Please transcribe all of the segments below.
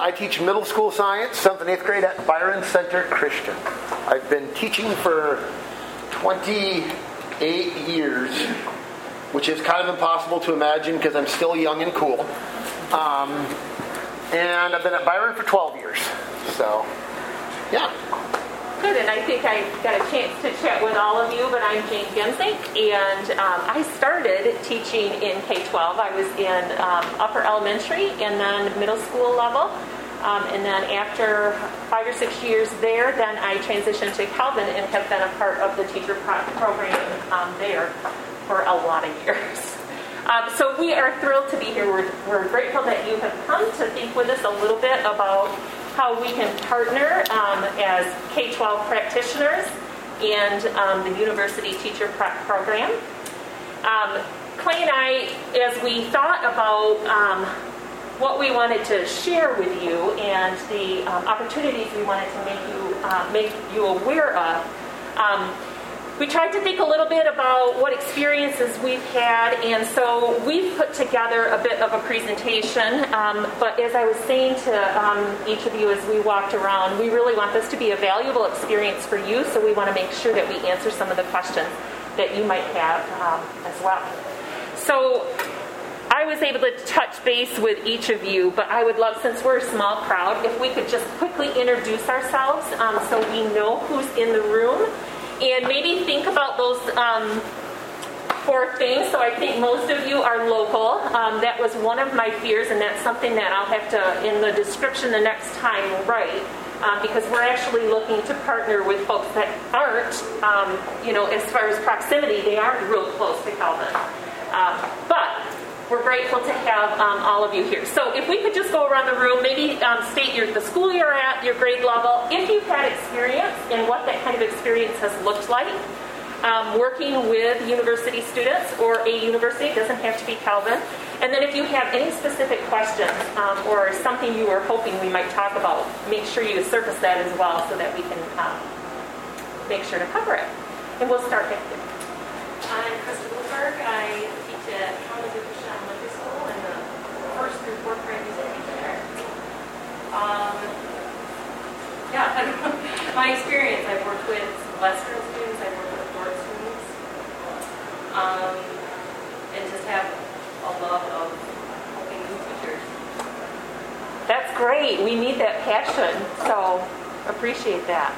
I teach middle school science, 7th and 8th grade at Byron Center Christian. I've been teaching for 28 years, which is kind of impossible to imagine because I'm still young and cool. Um, and I've been at Byron for 12 years. So, yeah. Good, and I think I got a chance to chat with all of you, but I'm Jane Gensink, and um, I started teaching in K-12. I was in um, upper elementary and then middle school level. Um, and then after five or six years there, then I transitioned to Calvin and have been a part of the teacher pro- program um, there for a lot of years. Um, so we are thrilled to be here. We're, we're grateful that you have come to think with us a little bit about how we can partner um, as K 12 practitioners and um, the university teacher prep program. Um, Clay and I, as we thought about um, what we wanted to share with you and the um, opportunities we wanted to make you uh, make you aware of, we tried to think a little bit about what experiences we've had, and so we've put together a bit of a presentation. Um, but as I was saying to um, each of you as we walked around, we really want this to be a valuable experience for you, so we want to make sure that we answer some of the questions that you might have um, as well. So I was able to touch base with each of you, but I would love, since we're a small crowd, if we could just quickly introduce ourselves um, so we know who's in the room and maybe think about those um, four things. So I think most of you are local. Um, that was one of my fears, and that's something that I'll have to, in the description the next time, write. Um, because we're actually looking to partner with folks that aren't, um, you know, as far as proximity, they aren't real close to Calvin. Uh, but we're grateful to have um, all of you here. So if we could just go around the room, maybe um, state your, the school you're at, your grade level, if you've had experience and what that kind of experience has looked like. Um, working with university students or a university, it doesn't have to be Calvin. And then if you have any specific questions um, or something you were hoping we might talk about, make sure you surface that as well so that we can um, make sure to cover it. And we'll start you. I'm Krista Goldberg. I teach at Kalamazoo Christian Elementary School and the first through fourth grade music teacher there. Um, yeah, my experience, I've worked with Western students, I've worked with Dordt students, um, and just have a love of helping new teachers. That's great. We need that passion. So appreciate that.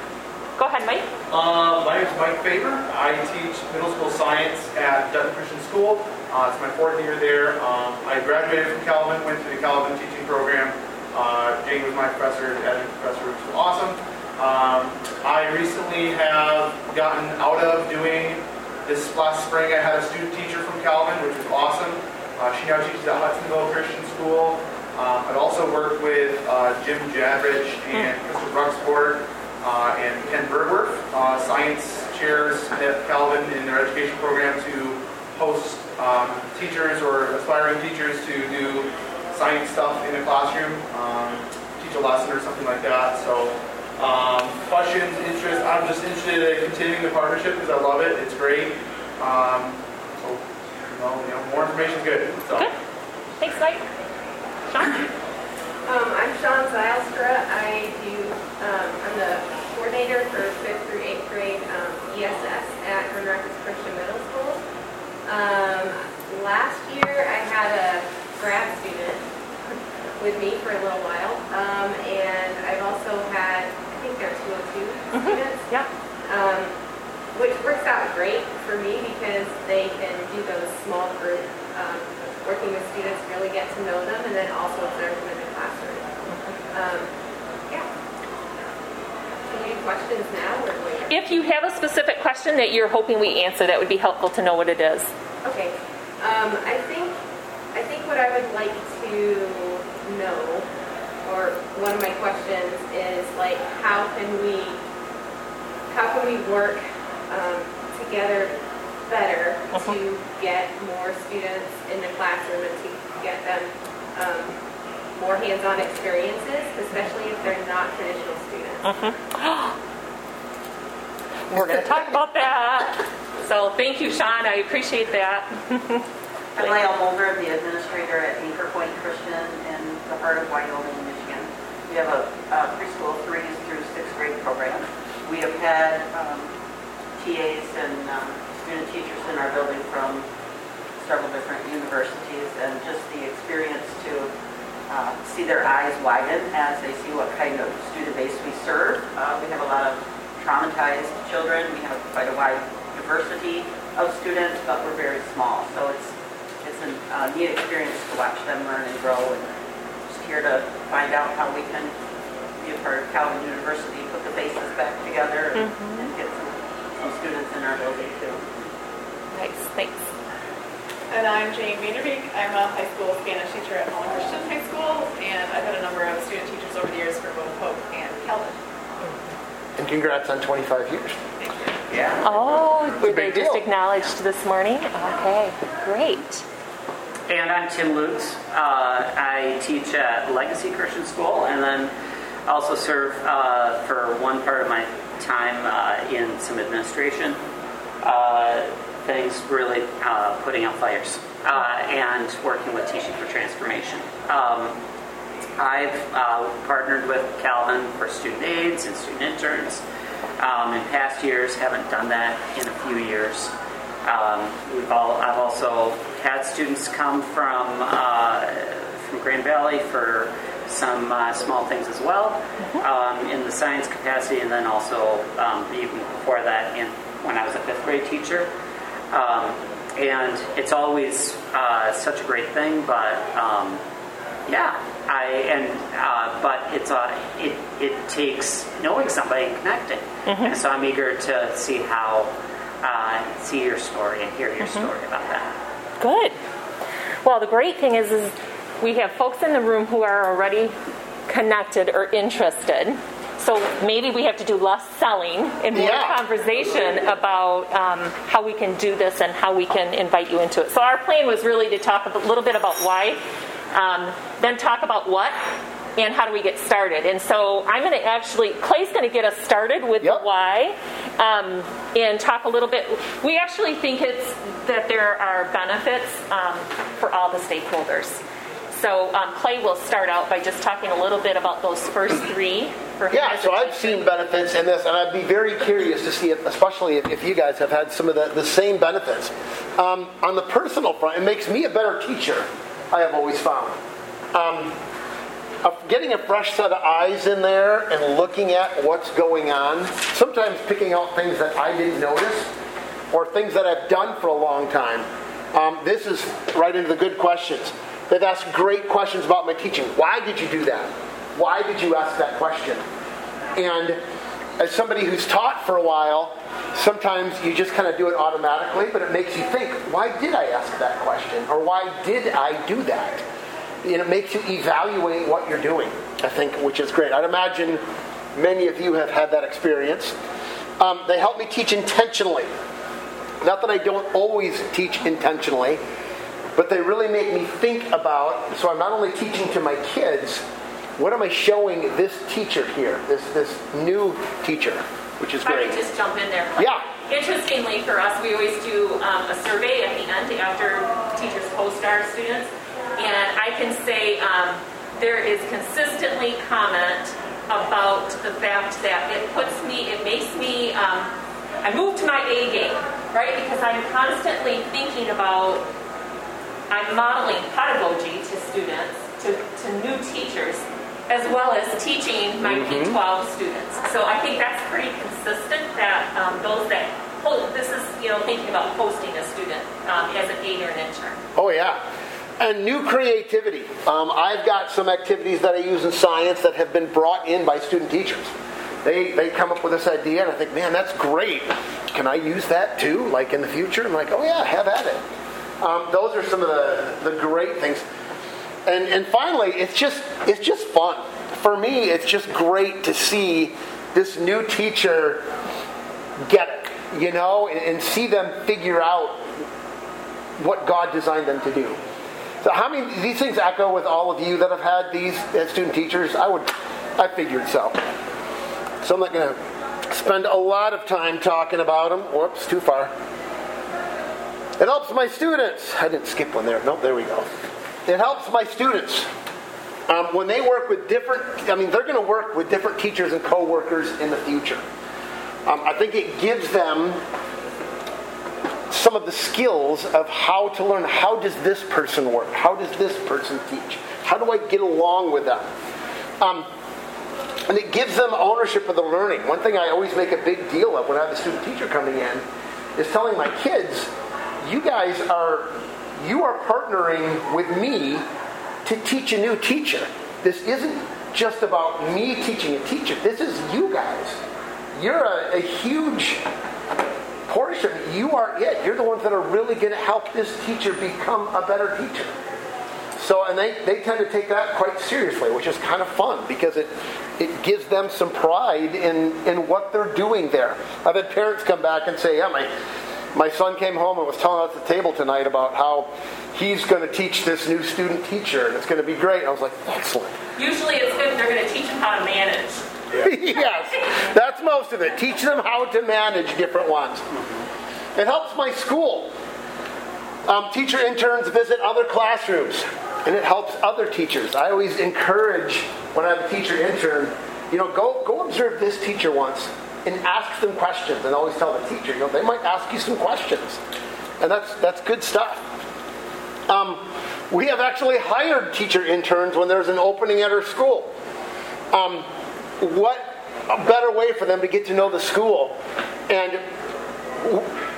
Go ahead, Mike. Uh, my name is Mike Faber. I teach middle school science at Dutton Christian School. Uh, it's my fourth year there. Um, I graduated from Calvin, went to the Calvin teaching program. Uh, Jane was my professor, adjunct professor, which was awesome. Um, I recently have gotten out of doing this last spring. I had a student teacher from Calvin, which was awesome. Uh, she now teaches at Hudsonville Christian School. Um, I've also worked with uh, Jim Jadrich and Crystal Bruxvoort uh, and Ken Bergwerff, uh, science chairs at Calvin in their education program to host um, teachers or aspiring teachers to do science stuff in the classroom, um, teach a lesson or something like that. So um, questions, interest, I'm just interested in continuing the partnership because I love it. It's great. Um, so, you know, you know, more information is good. So. Good. Thanks, Mike. Sean? Um, I'm Sean Zylstra. I do, um, I'm the coordinator for fifth through eighth grade um, ESS at Grand Rapids Christian Middle School. Um, last year, I had a grad student with me for a little while, um, and I've also had, I think they're 202 students, Yeah. um, which works out great for me because they can do those small group, um, working with students, really get to know them, and then also observe them in the classroom. Um, yeah. Any questions now or later? If you have a specific question that you're hoping we answer, that would be helpful to know what it is. Okay. Um, I think I think what I would like to know, or one of my questions is like, how can we how can we work um, together better Uh-huh. to get more students in the classroom and to get them um, more hands-on experiences, especially if they're not traditional students. We're going to talk about that. So thank you, Sean. I appreciate that. I'm Lyle Mulder, the administrator at Anchor Point Christian in the heart of Wyoming, Michigan. We have a uh, preschool three through sixth grade program. We have had um, TAs and um, student teachers in our building from several different universities, and just the experience to uh, see their eyes widen as they see what kind of student base we serve. Uh, We have a lot of traumatized children. We have quite a wide diversity of students, but we're very small. So it's, it's a uh, neat experience to watch them learn and grow and here to find out how we can be a part of Calvin University, put the faces back together and and get some, some students in our building too. Nice, thanks. And I'm Jane Vanderbeek. I'm a high school Spanish teacher at Holland Christian High School, and I've had a number of student teachers over the years for both Hope and Calvin. And congrats on 25 years. Yeah. Oh, were they just deal. acknowledged this morning? Okay, great. And I'm Tim Lutz. Uh, I teach at Legacy Christian School and then also serve uh, for one part of my time uh, in some administration uh, things, really uh, putting out fires uh, and working with Teaching for Transformation. Um, I've partnered with Calvin for student aides and student interns. Um, in past years, haven't done that in a few years. Um, we've all, I've also had students come from uh, from Grand Valley for some uh, small things as well um, in the science capacity, and then also um, even before that, in when I was a fifth grade teacher. Um, and it's always uh, such a great thing, but um, yeah, I and uh, but it's a it it takes knowing somebody and connecting, and so I'm eager to see how uh, see your story and hear your story about that. Good. Well, the great thing is, is we have folks in the room who are already connected or interested. So maybe we have to do less selling and more Yeah. conversation about um, how we can do this and how we can invite you into it. So our plan was really to talk a little bit about why, um, then talk about what, and how do we get started. And so I'm going to actually, Clay's going to get us started with Yep. the why um, and talk a little bit. We actually think it's that there are benefits um, for all the stakeholders. So um, Clay will start out by just talking a little bit about those first three. For Yeah, so I've seen benefits in this, and I'd be very curious to see it, especially if, if you guys have had some of the, the same benefits. Um, on the personal front, it makes me a better teacher, I have always found. Um, getting a fresh set of eyes in there and looking at what's going on, sometimes picking out things that I didn't notice or things that I've done for a long time. Um, this is right into the good questions. They've asked great questions about my teaching. Why did you do that? Why did you ask that question? And as somebody who's taught for a while, sometimes you just kind of do it automatically, but it makes you think, why did I ask that question? Or why did I do that? And it makes you evaluate what you're doing, I think, which is great. I'd imagine many of you have had that experience. Um, they help me teach intentionally. Not that I don't always teach intentionally, but they really make me think about. So I'm not only teaching to my kids, what am I showing this teacher here, this this new teacher, which is If I great. could just jump in there. Yeah. Interestingly, for us, we always do um, a survey at the end after teachers post our students, and I can say um, there is consistently comment about the fact that it puts me, it makes me, um, I move to my A game, right? Because I'm constantly thinking about I'm modeling pedagogy to students, to, to new teachers, as well as teaching my K-12 students. So I think that's pretty consistent that um, those that, oh, this is, you know, thinking about posting a student um, as an aide or an intern. Oh yeah, and new creativity. Um, I've got some activities that I use in science that have been brought in by student teachers. They they come up with this idea, and I think, man, that's great. Can I use that too, like in the future? I'm like, oh yeah, have at it. Um, those are some of the, the great things. And and finally, it's just it's just fun. For me, it's just great to see this new teacher get it, you know, and, and see them figure out what God designed them to do. So how many these things echo with all of you that have had these as student teachers? I would I figured so. So I'm not going to spend a lot of time talking about them. Whoops, too far. It helps my students. I didn't skip one there. Nope, there we go. It helps my students Um, when they work with different, I mean, they're going to work with different teachers and co-workers in the future. Um, I think it gives them some of the skills of how to learn. How does this person work? How does this person teach? How do I get along with them? Um, and it gives them ownership of the learning. One thing I always make a big deal of when I have a student teacher coming in is telling my kids, you guys are you are partnering with me to teach a new teacher. This isn't just about me teaching a teacher. This is you guys. You're a, a huge portion. You are it. You're the ones that are really going to help this teacher become a better teacher. So, and they, they tend to take that quite seriously, which is kind of fun because it, it gives them some pride in, in what they're doing there. I've had parents come back and say, yeah, my, my son came home and was telling us at the table tonight about how he's going to teach this new student teacher and it's going to be great. I was like, excellent. Usually it's good they're going to teach them how to manage. yes, that's most of it. Teach them how to manage different ones. It helps my school. Um, teacher interns visit other classrooms and it helps other teachers. I always encourage when I have a teacher intern, you know, go go observe this teacher once and ask them questions. And always tell the teacher, you know, they might ask you some questions, and that's that's good stuff. Um, we have actually hired teacher interns when there's an opening at our school. Um, what a better way for them to get to know the school? And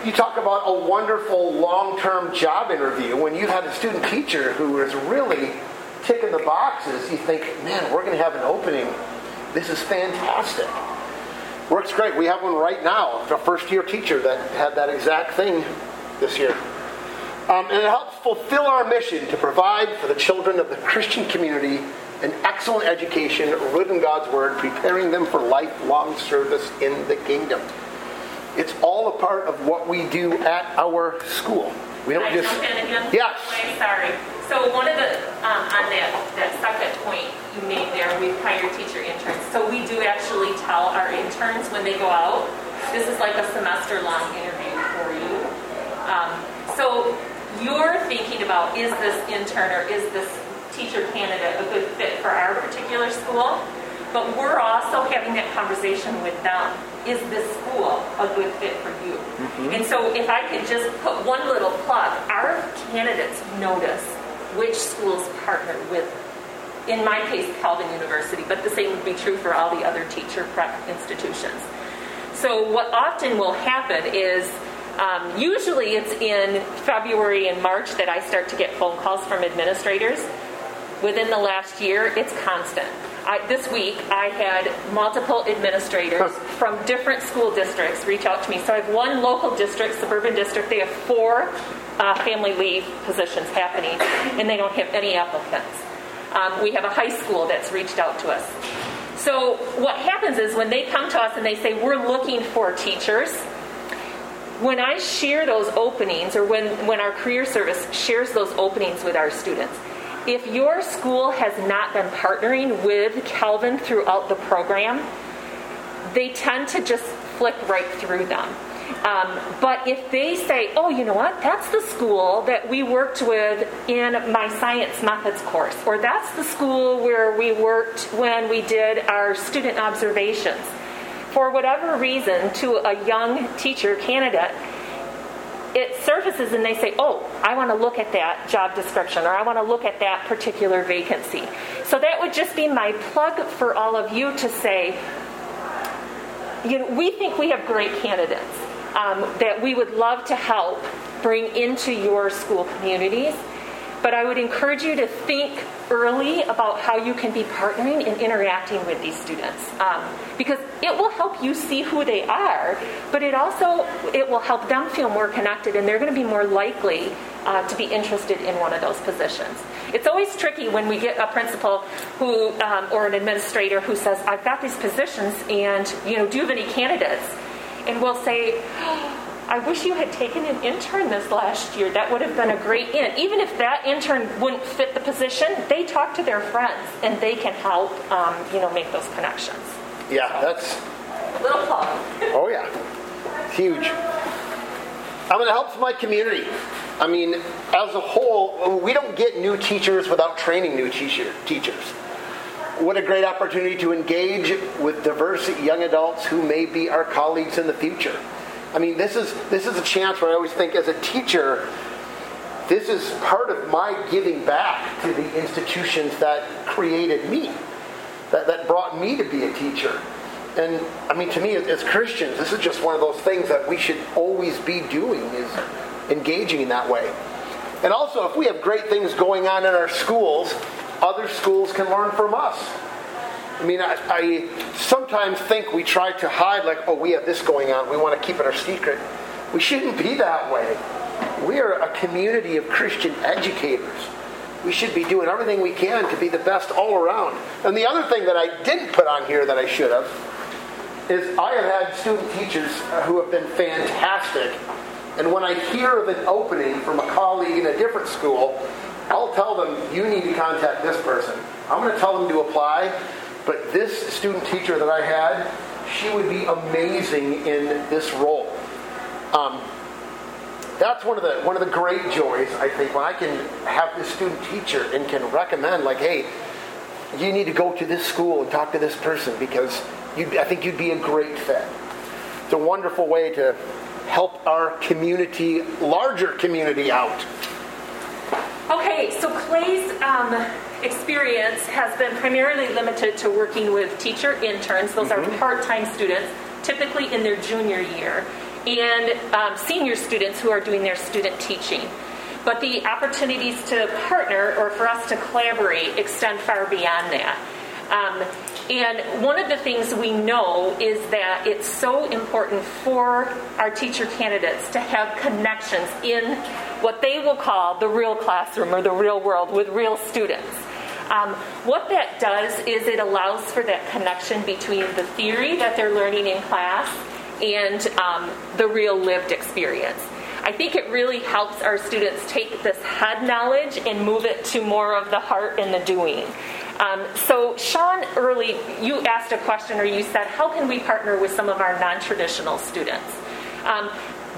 you talk about a wonderful long-term job interview. When you have a student teacher who is really ticking the boxes you think man we're going to have an opening. This is fantastic. Works great. We have one right now a first year teacher that had that exact thing this year. Um, and it helps fulfill our mission to provide for the children of the christian community an excellent education rooted in god's word preparing them for lifelong service in the kingdom it's all a part of what we do at our school. We don't I just. jump in again? Yes. Sorry. So one of the, um, on that, that second point you made there, we've hired teacher interns. So we do actually tell our interns when they go out, this is like a semester-long interview for you. Um, so you're thinking about, is this intern or is this teacher candidate a good fit for our particular school? But we're also having that conversation with them. Is this school a good fit for you? And so if I could just put one little plug, our candidates notice which schools partner with, in my case, Calvin University, but the same would be true for all the other teacher prep institutions. So what often will happen is um, usually it's in February and March that I start to get phone calls from administrators. Within the last year, it's constant. I, this week, I had multiple administrators from different school districts reach out to me. So I have one local district, suburban district. They have four uh, family leave positions happening, and they don't have any applicants. Um, we have a high school that's reached out to us. So what happens is when they come to us and they say we're looking for teachers, when I share those openings, or when, when our career service shares those openings with our students, if your school has not been partnering with Calvin throughout the program, they tend to just flick right through them. Um, but if they say, oh, you know what, that's the school that we worked with in my science methods course, or that's the school where we worked when we did our student observations, for whatever reason, to a young teacher candidate, it surfaces and they say, oh, I want to look at that job description or I want to look at that particular vacancy. So that would just be my plug for all of you to say, you know, we think we have great candidates um, that we would love to help bring into your school communities. But I would encourage you to think early about how you can be partnering and interacting with these students um, because it will help you see who they are, but it also it will help them feel more connected and they're going to be more likely uh, to be interested in one of those positions. It's always tricky when we get a principal who um, or an administrator who says, "I've got these positions, and you know, do you have any candidates?" And we'll say. I wish you had taken an intern this last year. That would have been a great in. Even if that intern wouldn't fit the position, they talk to their friends and they can help, um, you know, make those connections. Yeah, that's. a Little plug. Oh, yeah. Huge. I'm going to help my community. I mean, as a whole, we don't get new teachers without training new teacher, teachers. What a great opportunity to engage with diverse young adults who may be our colleagues in the future. I mean, this is this is a chance where I always think, as a teacher, this is part of my giving back to the institutions that created me, that, that brought me to be a teacher. And I mean, to me, as Christians, this is just one of those things that we should always be doing is engaging in that way. And also, if we have great things going on in our schools, other schools can learn from us. I mean, I, I sometimes think we try to hide, like, oh, we have this going on, we want to keep it our secret. We shouldn't be that way. We are a community of Christian educators. We should be doing everything we can to be the best all around. And the other thing that I didn't put on here that I should have is I have had student teachers uh, who have been fantastic. And when I hear of an opening from a colleague in a different school, I'll tell them, you need to contact this person. I'm going to tell them to apply, but this student teacher that I had, she would be amazing in this role. Um, that's one of the one of the great joys I think when I can have this student teacher and can recommend like, hey, you need to go to this school and talk to this person because I think you'd be a great fit. It's a wonderful way to help our community, larger community out. Okay, so Clay's um, experience has been primarily limited to working with teacher interns. Those mm-hmm. are part time students, typically in their junior year and um, senior students who are doing their student teaching. But the opportunities to partner or for us to collaborate extend far beyond that. Um, and one of the things we know is that it's so important for our teacher candidates to have connections in what they will call the real classroom or the real world with real students. Um, what that does is it allows for that connection between the theory that they're learning in class and um, the real lived experience. I think it really helps our students take this head knowledge and move it to more of the heart and the doing. Um, so, Sean, early, you asked a question or you said, How can we partner with some of our non traditional students? Um,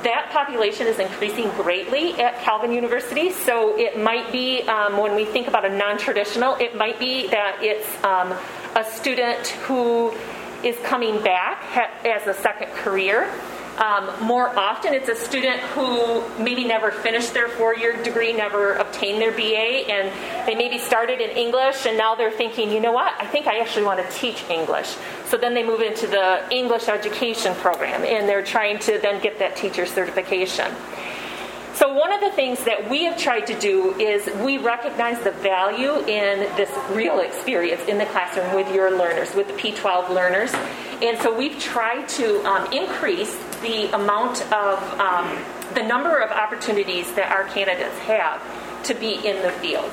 that population is increasing greatly at Calvin University. So it might be, um, when we think about a non traditional, it might be that it's um, a student who is coming back as a second career. Um, more often, it's a student who maybe never finished their four year degree, never obtained their BA, and they maybe started in English and now they're thinking, you know what, I think I actually want to teach English. So then they move into the English education program and they're trying to then get that teacher certification. So, one of the things that we have tried to do is we recognize the value in this real experience in the classroom with your learners, with the P12 learners. And so, we've tried to um, increase the amount of um, the number of opportunities that our candidates have to be in the field.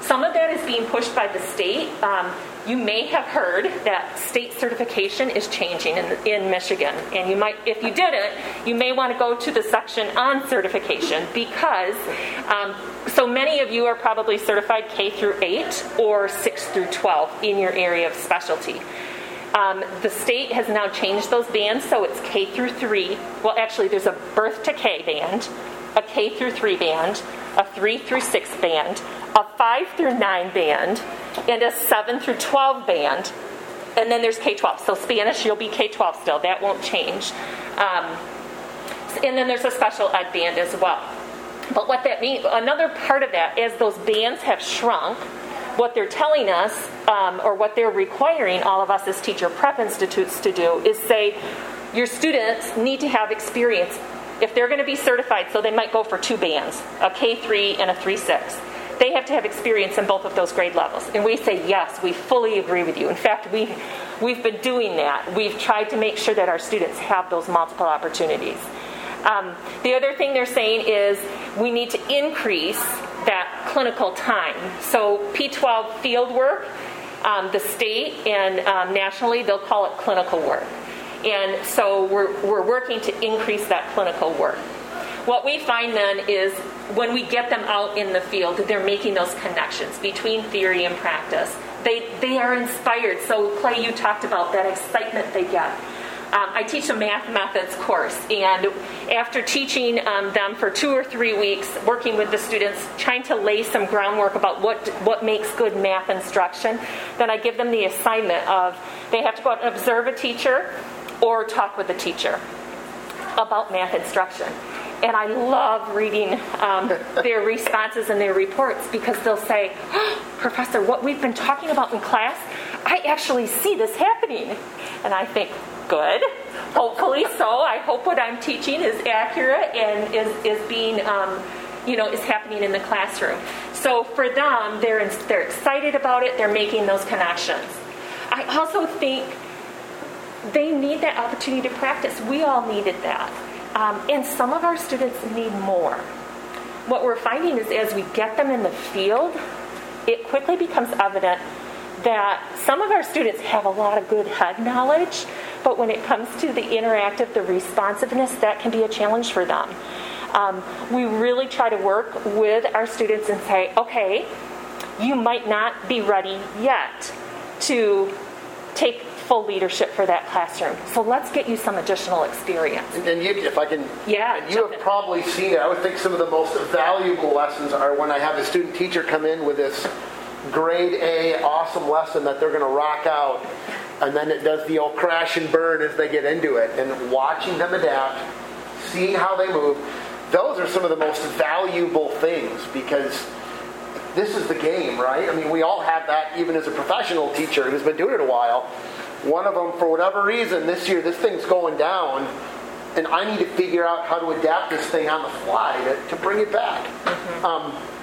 Some of that is being pushed by the state. Um, you may have heard that state certification is changing in, in Michigan. And you might, if you didn't, you may want to go to the section on certification because um, so many of you are probably certified K through 8 or 6 through 12 in your area of specialty. Um, the state has now changed those bands, so it's K through 3. Well, actually, there's a birth to K band, a K through 3 band, a 3 through 6 band, a 5 through 9 band, and a 7 through 12 band. And then there's K 12. So Spanish, you'll be K 12 still. That won't change. Um, and then there's a special ed band as well. But what that means, another part of that, as those bands have shrunk, what they're telling us, um, or what they're requiring all of us as teacher prep institutes to do, is say your students need to have experience. If they're going to be certified, so they might go for two bands, a K3 and a 3 6 they have to have experience in both of those grade levels. And we say, yes, we fully agree with you. In fact, we, we've been doing that. We've tried to make sure that our students have those multiple opportunities. Um, the other thing they're saying is we need to increase that clinical time. So P12 field work, um, the state and um, nationally, they'll call it clinical work. And so we're, we're working to increase that clinical work. What we find then is when we get them out in the field, they're making those connections between theory and practice. They, they are inspired. So, Clay, you talked about that excitement they get. Um, I teach a math methods course, and after teaching um, them for two or three weeks, working with the students, trying to lay some groundwork about what what makes good math instruction, then I give them the assignment of they have to go out and observe a teacher or talk with a teacher about math instruction. And I love reading um, their responses and their reports because they'll say, oh, Professor, what we've been talking about in class, I actually see this happening. And I think, good. Hopefully so. I hope what I'm teaching is accurate and is, is being, um, you know, is happening in the classroom. So for them, they're, in, they're excited about it, they're making those connections. I also think they need that opportunity to practice. We all needed that. Um, and some of our students need more. What we're finding is as we get them in the field, it quickly becomes evident that some of our students have a lot of good head knowledge, but when it comes to the interactive, the responsiveness, that can be a challenge for them. Um, we really try to work with our students and say, okay, you might not be ready yet to take full leadership for that classroom. So let's get you some additional experience. And, and you, if I can, yeah, and you have in. probably seen it. I would think some of the most valuable lessons are when I have a student teacher come in with this grade A awesome lesson that they're going to rock out, and then it does the old crash and burn as they get into it, and watching them adapt, seeing how they move. Those are some of the most valuable things because this is the game, right? I mean, we all have that even as a professional teacher who's been doing it a while one of them, for whatever reason, this year, this thing's going down, and I need to figure out how to adapt this thing on the fly to, to bring it back. Mm-hmm. Um,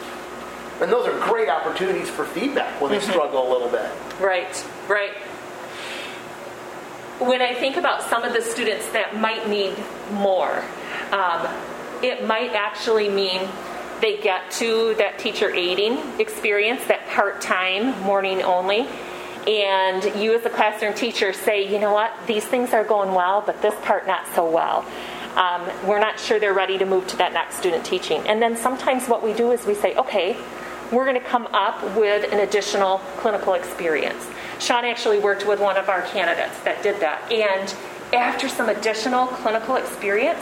and those are great opportunities for feedback when they mm-hmm. struggle a little bit. Right, right. When I think about some of the students that might need more, um, it might actually mean they get to that teacher aiding experience, that part time, morning only and you as a classroom teacher say, you know what, these things are going well, but this part not so well. Um, we're not sure they're ready to move to that next student teaching. And then sometimes what we do is we say, okay, we're going to come up with an additional clinical experience. Sean actually worked with one of our candidates that did that. And after some additional clinical experience,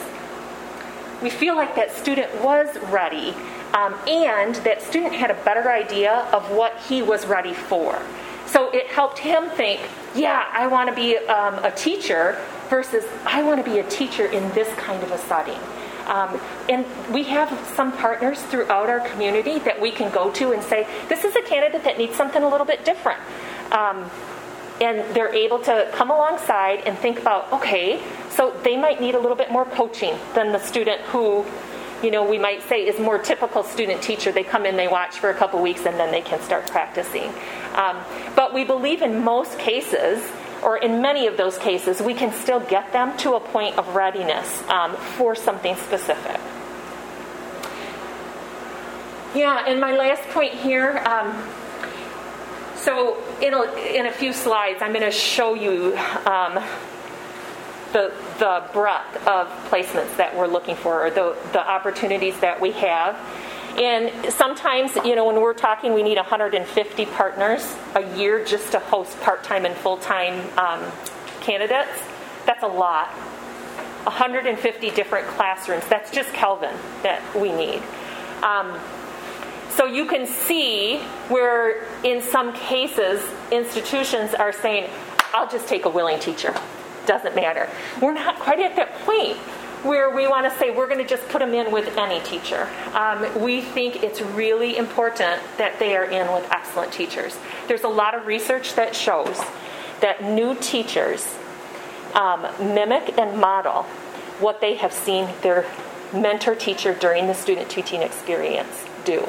we feel like that student was ready um, and that student had a better idea of what he was ready for. So it helped him think, yeah, I want to be um, a teacher versus I want to be a teacher in this kind of a setting. Um, and we have some partners throughout our community that we can go to and say, this is a candidate that needs something a little bit different. Um, and they're able to come alongside and think about, okay, so they might need a little bit more coaching than the student who you know, we might say is more typical student teacher. They come in, they watch for a couple weeks, and then they can start practicing. Um, but we believe in most cases, or in many of those cases, we can still get them to a point of readiness um, for something specific. Yeah, and my last point here. Um, so, in a, in a few slides, I'm going to show you um, the, the breadth of placements that we're looking for, or the, the opportunities that we have. And sometimes, you know, when we're talking, we need 150 partners a year just to host part time and full time um, candidates. That's a lot. 150 different classrooms. That's just Calvin that we need. Um, so you can see where, in some cases, institutions are saying, I'll just take a willing teacher doesn't matter. We're not quite at that point where we want to say we're going to just put them in with any teacher. Um, we think it's really important that they are in with excellent teachers. There's a lot of research that shows that new teachers um, mimic and model what they have seen their mentor teacher during the student teaching experience do.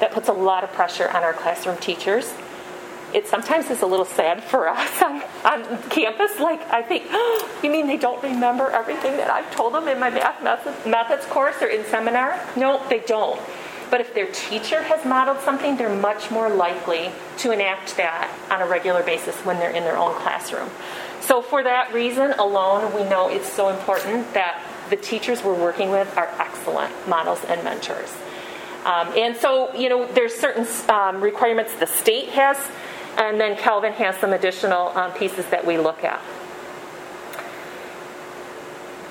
That puts a lot of pressure on our classroom teachers it sometimes is a little sad for us on, on campus. Like, I think, oh, you mean they don't remember everything that I've told them in my math methods course or in seminar? No, they don't. But if their teacher has modeled something, they're much more likely to enact that on a regular basis when they're in their own classroom. So, for that reason alone, we know it's so important that the teachers we're working with are excellent models and mentors. Um, and so, you know, there's certain um, requirements the state has and then Calvin has some additional um, pieces that we look at.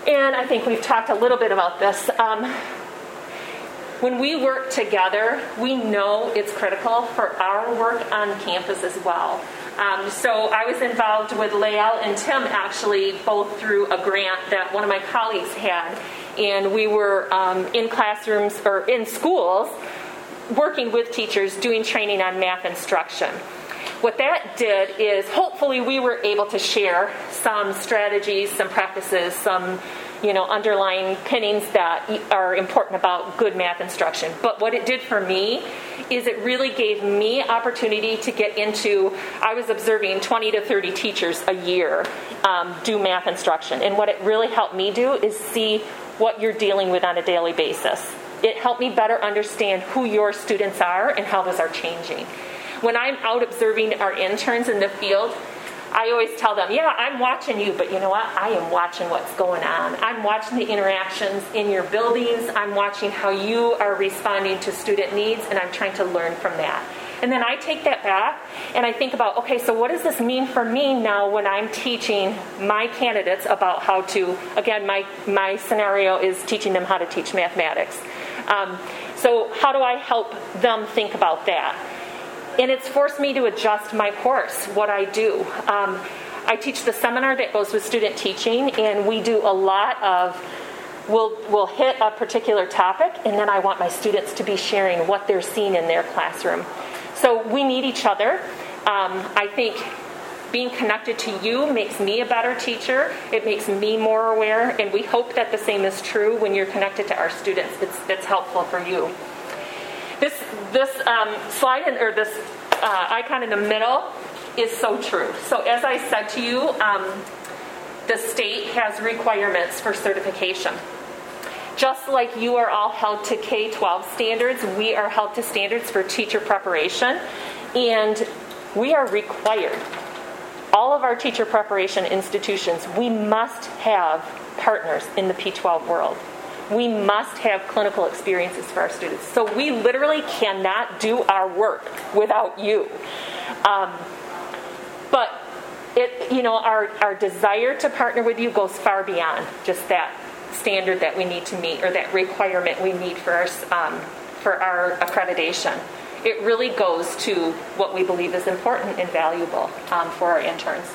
and I think we've talked a little bit about this. Um, when we work together, we know it's critical for our work on campus as well. Um, so I was involved with Lael and Tim actually both through a grant that one of my colleagues had, and we were um, in classrooms or in schools working with teachers doing training on math instruction. What that did is hopefully we were able to share some strategies, some practices, some you know underlying pinnings that are important about good math instruction. But what it did for me is it really gave me opportunity to get into i was observing 20 to 30 teachers a year um, do math instruction. And what it really helped me do is see what you're dealing with on a daily basis. It helped me better understand who your students are and how those are changing when I'm out observing our interns in the field, I always tell them, yeah, I'm watching you, but you know what? I am watching what's going on. I'm watching the interactions in your buildings. I'm watching how you are responding to student needs, and I'm trying to learn from that. And then I take that back and I think about, okay, so what does this mean for me now when I'm teaching my candidates about how to, again, my, my scenario is teaching them how to teach mathematics. Um, so, how do I help them think about that? And it's forced me to adjust my course, what I do. Um, I teach the seminar that goes with student teaching, and we do a lot of we'll, we'll hit a particular topic, and then I want my students to be sharing what they're seeing in their classroom. So we need each other. Um, I think being connected to you makes me a better teacher. It makes me more aware, and we hope that the same is true when you're connected to our students. It's, it's helpful for you. This this um, slide in, or this uh, icon in the middle is so true. So as I said to you, um, the state has requirements for certification. Just like you are all held to K 12 standards, we are held to standards for teacher preparation, and we are required. All of our teacher preparation institutions, we must have partners in the P 12 world we must have clinical experiences for our students. So we literally cannot do our work without you. Um, but it, you know, our, our desire to partner with you goes far beyond just that standard that we need to meet or that requirement we need for our, um, for our accreditation. It really goes to what we believe is important and valuable um, for our interns.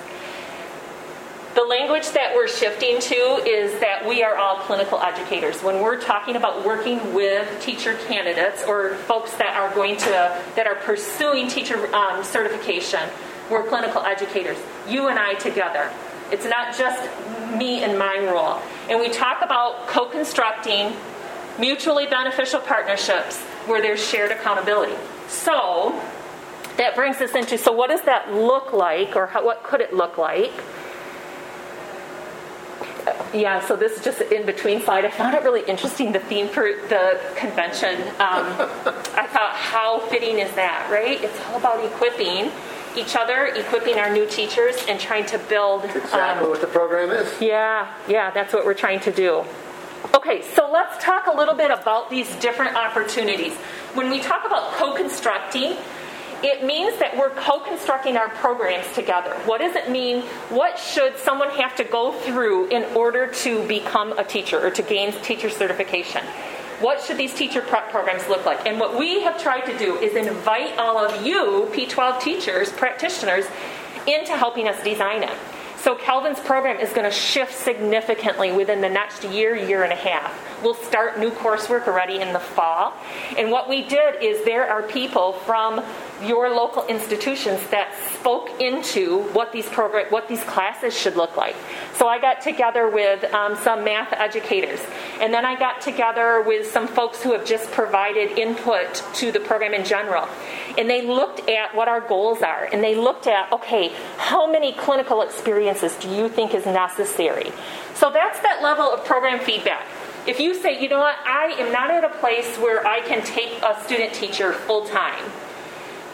The language that we're shifting to is that we are all clinical educators. When we're talking about working with teacher candidates or folks that are going to that are pursuing teacher um, certification, we're clinical educators. You and I together. It's not just me and my role. And we talk about co-constructing mutually beneficial partnerships where there's shared accountability. So that brings us into so what does that look like or how, what could it look like? Yeah, so this is just an in between slide. I found it really interesting, the theme for the convention. Um, I thought, how fitting is that, right? It's all about equipping each other, equipping our new teachers, and trying to build. exactly um, what the program is. Yeah, yeah, that's what we're trying to do. Okay, so let's talk a little bit about these different opportunities. When we talk about co constructing, it means that we're co constructing our programs together. What does it mean? What should someone have to go through in order to become a teacher or to gain teacher certification? What should these teacher prep programs look like? And what we have tried to do is invite all of you, P12 teachers, practitioners, into helping us design it. So Calvin's program is going to shift significantly within the next year, year and a half. We'll start new coursework already in the fall. And what we did is there are people from your local institutions that spoke into what these program, what these classes should look like. So I got together with um, some math educators, and then I got together with some folks who have just provided input to the program in general. And they looked at what our goals are, and they looked at, okay, how many clinical experiences do you think is necessary? So that's that level of program feedback. If you say, you know what, I am not at a place where I can take a student teacher full time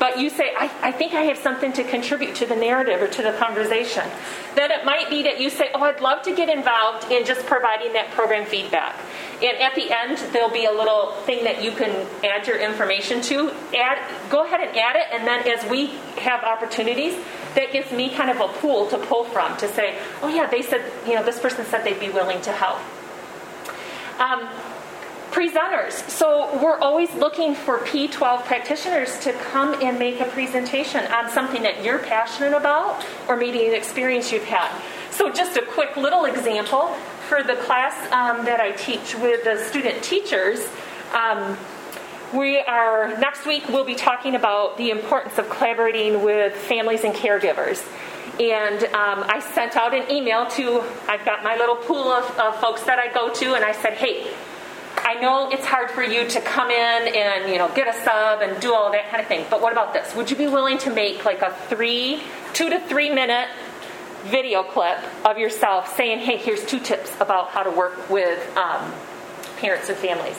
but you say, I, I think I have something to contribute to the narrative or to the conversation, then it might be that you say, Oh, I'd love to get involved in just providing that program feedback. And at the end, there'll be a little thing that you can add your information to. Add, go ahead and add it, and then as we have opportunities, that gives me kind of a pool to pull from to say, oh yeah, they said, you know, this person said they'd be willing to help. Um, presenters. So we're always looking for P12 practitioners to come and make a presentation on something that you're passionate about or maybe an experience you've had. So just a quick little example for the class um, that I teach with the student teachers. Um, we are next week we'll be talking about the importance of collaborating with families and caregivers and um, i sent out an email to i've got my little pool of, of folks that i go to and i said hey I know it's hard for you to come in and you know get a sub and do all that kind of thing. But what about this? Would you be willing to make like a three, two to three minute video clip of yourself saying, "Hey, here's two tips about how to work with um, parents and families."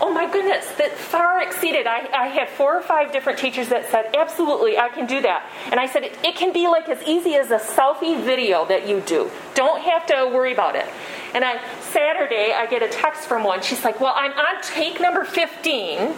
Oh my goodness, that far exceeded. I, I, had four or five different teachers that said, absolutely, I can do that. And I said, it, it can be like as easy as a selfie video that you do. Don't have to worry about it. And on Saturday, I get a text from one. She's like, well, I'm on take number 15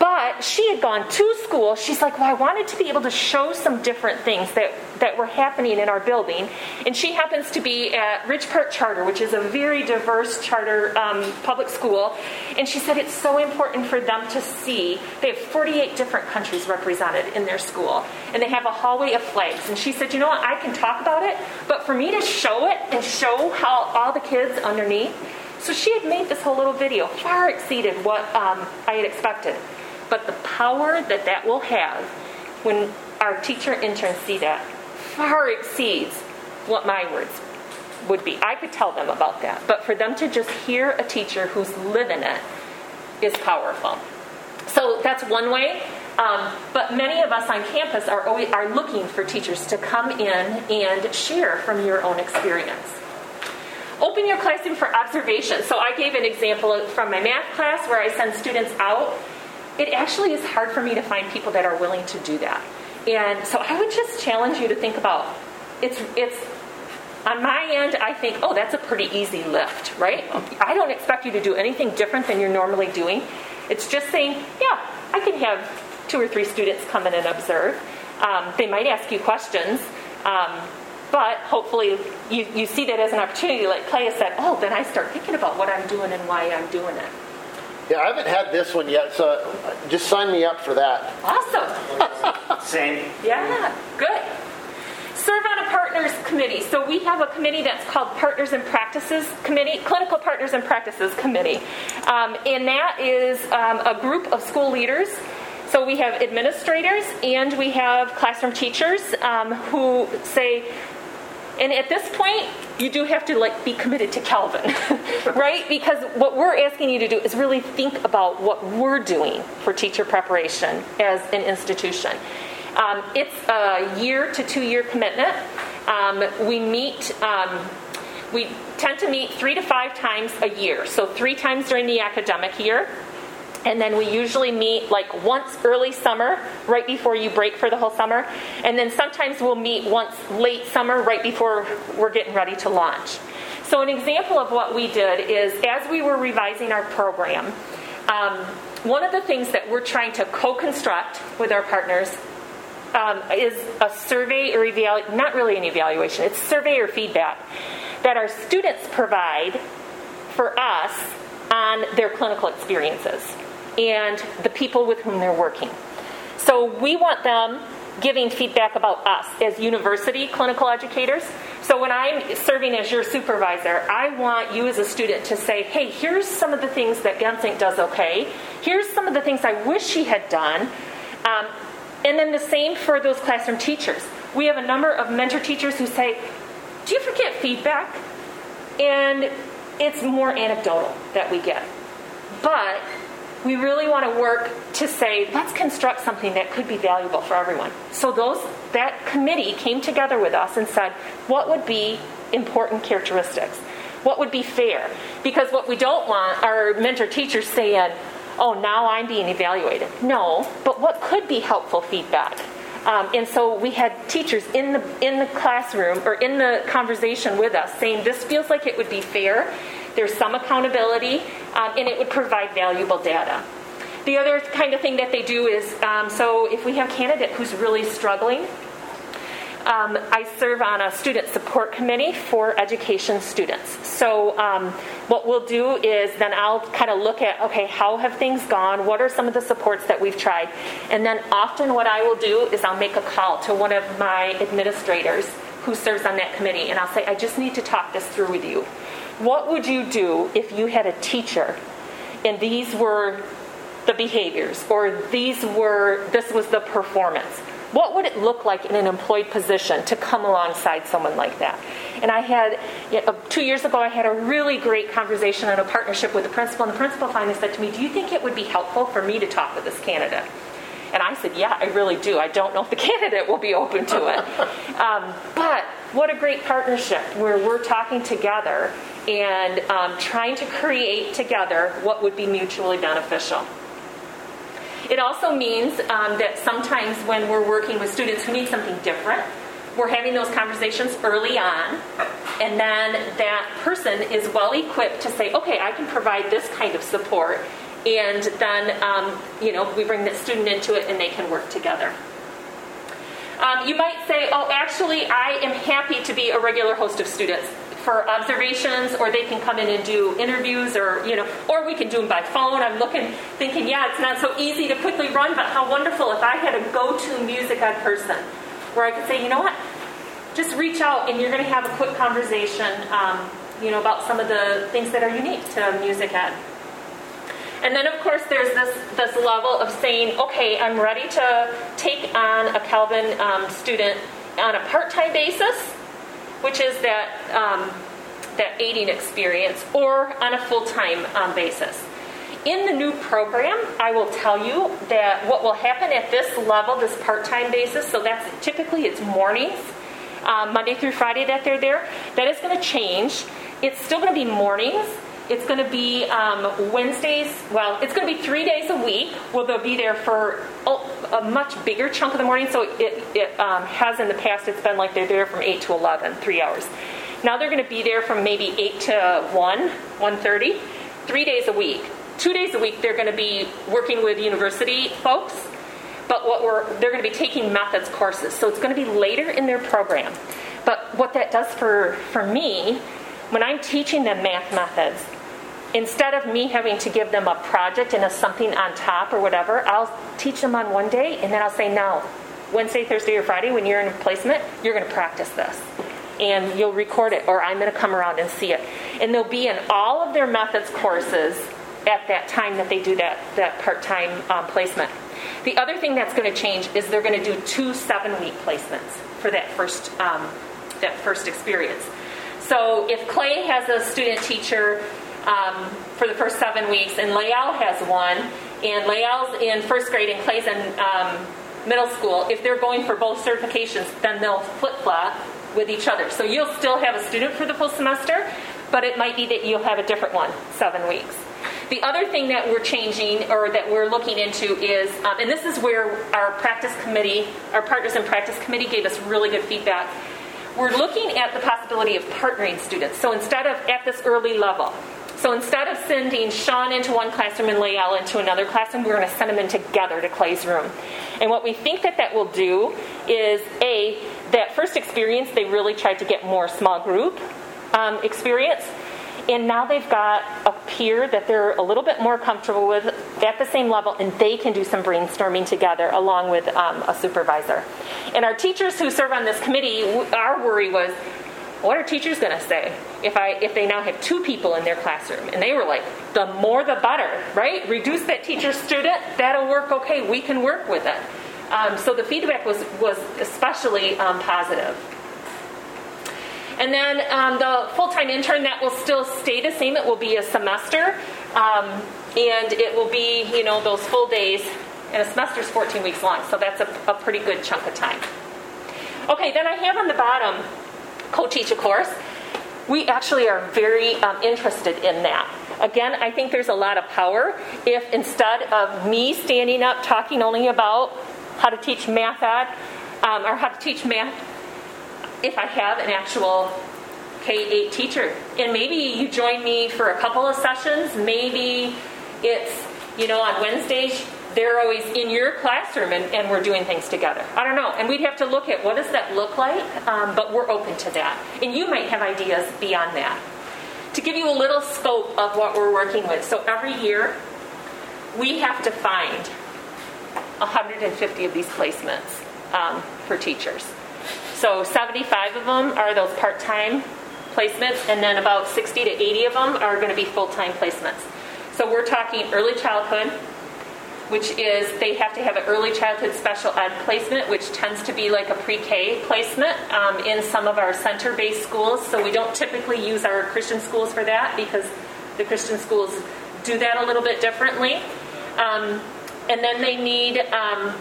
but she had gone to school. She's like, Well, I wanted to be able to show some different things that, that were happening in our building. And she happens to be at Ridge Park Charter, which is a very diverse charter um, public school. And she said it's so important for them to see. They have 48 different countries represented in their school. And they have a hallway of flags. And she said, You know what? I can talk about it, but for me to show it and show how all the kids underneath. So she had made this whole little video, far exceeded what um, I had expected. But the power that that will have when our teacher interns see that far exceeds what my words would be. I could tell them about that, but for them to just hear a teacher who's living it is powerful. So that's one way. Um, but many of us on campus are always, are looking for teachers to come in and share from your own experience. Open your classroom for observation. So I gave an example from my math class where I send students out it actually is hard for me to find people that are willing to do that. And so I would just challenge you to think about it's it's on my end, I think, oh, that's a pretty easy lift, right? I don't expect you to do anything different than you're normally doing. It's just saying, yeah, I can have two or three students come in and observe. Um, they might ask you questions, um, but hopefully you, you see that as an opportunity, like Clay said, oh, then I start thinking about what I'm doing and why I'm doing it. Yeah, I haven't had this one yet, so just sign me up for that. Awesome. Same. Yeah, good. Serve on a partners committee. So we have a committee that's called Partners and Practices Committee, Clinical Partners and Practices Committee. Um, and that is um, a group of school leaders. So we have administrators and we have classroom teachers um, who say, and at this point, you do have to like be committed to Calvin, right? Because what we're asking you to do is really think about what we're doing for teacher preparation as an institution. Um, it's a year to two year commitment. Um, we meet. Um, we tend to meet three to five times a year, so three times during the academic year, and then we usually meet like once early summer, right before you break for the whole summer. And then sometimes we'll meet once late summer, right before we're getting ready to launch. So, an example of what we did is as we were revising our program, um, one of the things that we're trying to co construct with our partners um, is a survey or evaluation, not really an evaluation, it's survey or feedback that our students provide for us on their clinical experiences and the people with whom they're working. So we want them giving feedback about us as university clinical educators. So when I'm serving as your supervisor, I want you as a student to say, hey, here's some of the things that Gensink does okay. Here's some of the things I wish she had done. Um, and then the same for those classroom teachers. We have a number of mentor teachers who say, do you forget feedback? And it's more anecdotal that we get. But we really want to work to say, let's construct something that could be valuable for everyone. So those that committee came together with us and said, what would be important characteristics? What would be fair? Because what we don't want are mentor teachers saying, oh, now I'm being evaluated. No, but what could be helpful feedback? Um, and so we had teachers in the in the classroom or in the conversation with us saying this feels like it would be fair there's some accountability, um, and it would provide valuable data. The other kind of thing that they do is um, so if we have a candidate who's really struggling, um, I serve on a student support committee for education students. So, um, what we'll do is then I'll kind of look at okay, how have things gone? What are some of the supports that we've tried? And then often what I will do is I'll make a call to one of my administrators who serves on that committee, and I'll say, I just need to talk this through with you. What would you do if you had a teacher and these were the behaviors or these were this was the performance? What would it look like in an employed position to come alongside someone like that? And I had, you uh, know, two years ago, I had a really great conversation on a partnership with the principal, and the principal finally said to me, Do you think it would be helpful for me to talk with this candidate? And I said, Yeah, I really do. I don't know if the candidate will be open to it. Um, but what a great partnership where we're talking together and um, trying to create together what would be mutually beneficial. It also means um, that sometimes when we're working with students who need something different, we're having those conversations early on, and then that person is well equipped to say, okay, I can provide this kind of support, and then um, you know we bring the student into it, and they can work together. Um, you might say, oh, actually, I am happy to be a regular host of students for observations, or they can come in and do interviews, or you know, or we can do them by phone. I'm looking, thinking, yeah, it's not so easy to quickly run, but how wonderful if I had a go-to music ed person, where I could say, you know what, just reach out and you're going to have a quick conversation, um, you know, about some of the things that are unique to music ed. And then, of course, there's this, this level of saying, okay, I'm ready to take on a Calvin um, student on a part time basis, which is that, um, that aiding experience, or on a full time um, basis. In the new program, I will tell you that what will happen at this level, this part time basis, so that's typically it's mornings, um, Monday through Friday that they're there, that is going to change. It's still going to be mornings it's going to be um, Wednesdays. Well, it's going to be three days a week. Well, they'll be there for a much bigger chunk of the morning. So it, it um, has in the past. It's been like they're there from eight to 11, three hours. Now they're going to be there from maybe eight to one, 1:30, three days a week. Two days a week they're going to be working with university folks. But what we're they're going to be taking methods courses. So it's going to be later in their program. But what that does for for me when I'm teaching them math methods, instead of me having to give them a project and a something on top or whatever, I'll teach them on one day and then I'll say, now, Wednesday, Thursday, or Friday, when you're in placement, you're going to practice this. And you'll record it, or I'm going to come around and see it. And they'll be in all of their methods courses at that time that they do that, that part time um, placement. The other thing that's going to change is they're going to do two seven week placements for that first, um, that first experience. So if Clay has a student teacher um, for the first seven weeks, and Layal has one. And Layal's in first grade and Clay's in um, middle school. If they're going for both certifications, then they'll flip flop with each other. So you'll still have a student for the full semester, but it might be that you'll have a different one, seven weeks. The other thing that we're changing or that we're looking into is, um, and this is where our practice committee, our partners in practice committee gave us really good feedback. We're looking at the possibility of partnering students. So instead of at this early level, so instead of sending Sean into one classroom and Layel into another classroom, we're going to send them in together to Clay's room. And what we think that that will do is A, that first experience, they really tried to get more small group um, experience. And now they've got a peer that they're a little bit more comfortable with at the same level, and they can do some brainstorming together along with um, a supervisor. And our teachers who serve on this committee, our worry was what are teachers going to say if I if they now have two people in their classroom? And they were like, the more the better, right? Reduce that teacher student, that'll work okay. We can work with it. Um, so the feedback was was especially um, positive. And then um, the full time intern that will still stay the same. It will be a semester, um, and it will be you know those full days. And a semester is 14 weeks long, so that's a, a pretty good chunk of time. Okay, then I have on the bottom co-teach a course, we actually are very um, interested in that. Again, I think there's a lot of power if instead of me standing up talking only about how to teach math ed um, or how to teach math, if I have an actual K 8 teacher. And maybe you join me for a couple of sessions. Maybe it's, you know, on Wednesdays they're always in your classroom and, and we're doing things together. I don't know. And we'd have to look at what does that look like, um, but we're open to that. And you might have ideas beyond that. To give you a little scope of what we're working with, so every year we have to find 150 of these placements um, for teachers. So 75 of them are those part-time placements, and then about 60 to 80 of them are going to be full-time placements. So we're talking early childhood, which is they have to have an early childhood special ed placement, which tends to be like a pre K placement um, in some of our center based schools. So we don't typically use our Christian schools for that because the Christian schools do that a little bit differently. Um, and then they need, um,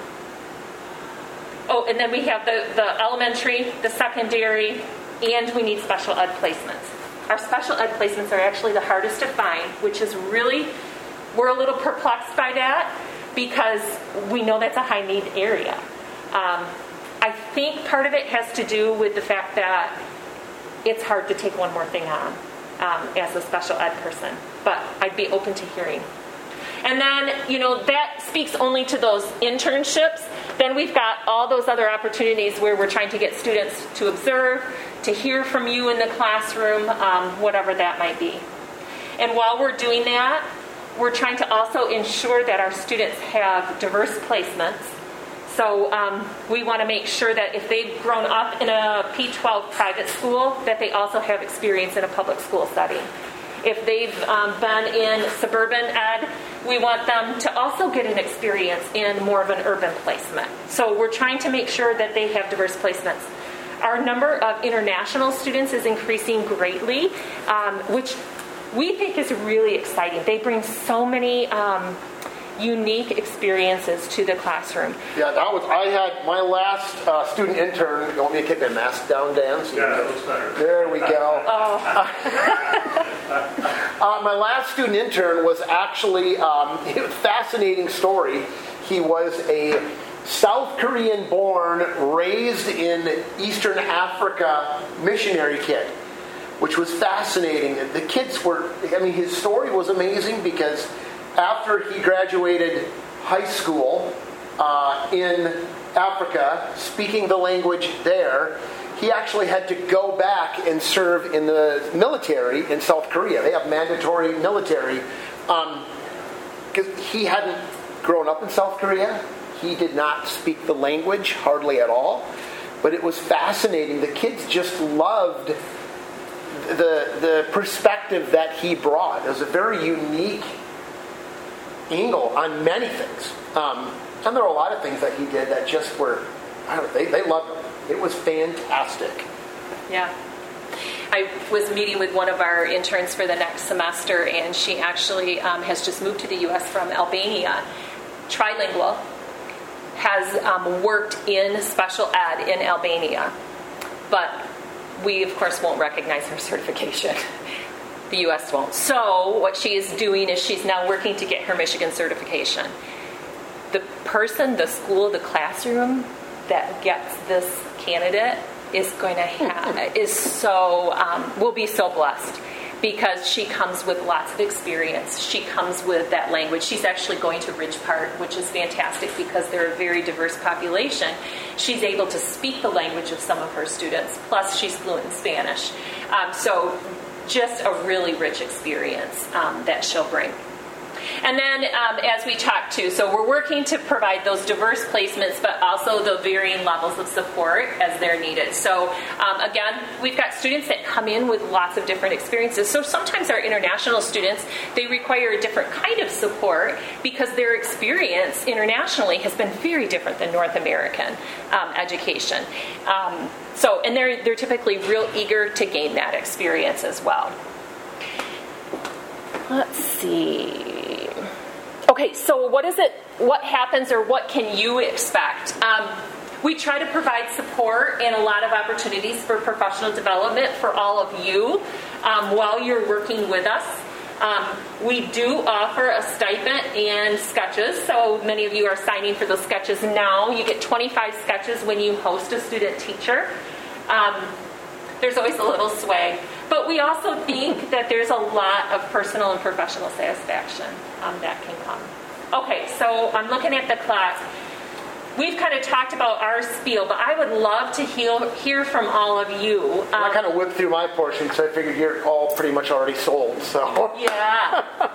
oh, and then we have the, the elementary, the secondary, and we need special ed placements. Our special ed placements are actually the hardest to find, which is really, we're a little perplexed by that because we know that's a high need area. Um, I think part of it has to do with the fact that it's hard to take one more thing on um, as a special ed person, but I'd be open to hearing. And then, you know, that speaks only to those internships. Then we've got all those other opportunities where we're trying to get students to observe, to hear from you in the classroom, um, whatever that might be. And while we're doing that, we're trying to also ensure that our students have diverse placements. So um, we want to make sure that if they've grown up in a P12 private school, that they also have experience in a public school setting. If they've um, been in suburban ed, we want them to also get an experience in more of an urban placement. So we're trying to make sure that they have diverse placements. Our number of international students is increasing greatly, um, which we think is really exciting. They bring so many um, unique experiences to the classroom. Yeah, that was. I had my last uh, student intern. You want me to kick my mask down, Dan? Yeah, that looks better. There we go. Oh, Uh, my last student intern was actually um, a fascinating story. He was a South Korean born, raised in Eastern Africa missionary kid, which was fascinating. The kids were, I mean, his story was amazing because after he graduated high school uh, in Africa, speaking the language there, he actually had to go back and serve in the military in South Korea. They have mandatory military. Because um, he hadn't grown up in South Korea, he did not speak the language hardly at all. But it was fascinating. The kids just loved the, the perspective that he brought. It was a very unique angle on many things. Um, and there were a lot of things that he did that just were, I don't know, they, they loved him. It was fantastic. yeah. I was meeting with one of our interns for the next semester, and she actually um, has just moved to the U.S. from Albania, trilingual, has um, worked in special ed in Albania, but we, of course, won't recognize her certification. the U.S. won't. So, what she is doing is she's now working to get her Michigan certification. The person, the school, the classroom that gets this candidate is going to have is so um, will be so blessed because she comes with lots of experience. She comes with that language. She's actually going to Ridge Park, which is fantastic because they're a very diverse population. She's able to speak the language of some of her students, plus, she's fluent in Spanish. Um, so, just a really rich experience um, that she'll bring. And then, um, as we talked to, so we're working to provide those diverse placements, but also the varying levels of support as they're needed. So, um, again, we've got students that come in with lots of different experiences. So sometimes our international students they require a different kind of support because their experience internationally has been very different than North American um, education. Um, so, and they're they're typically real eager to gain that experience as well. Let's see. Okay, so what is it? What happens, or what can you expect? Um, we try to provide support and a lot of opportunities for professional development for all of you um, while you're working with us. Um, we do offer a stipend and SCECHs, so many of you are signing for those SCECHs now. You get 25 SCECHs when you host a student teacher. Um, there's always a little sway. But we also think that there's a lot of personal and professional satisfaction um, that can come. Okay, so I'm looking at the class. We've kind of talked about our spiel, but I would love to hear, hear from all of you. I Um, kind of whipped through my portion because I figured you're all pretty much already sold. So Yeah.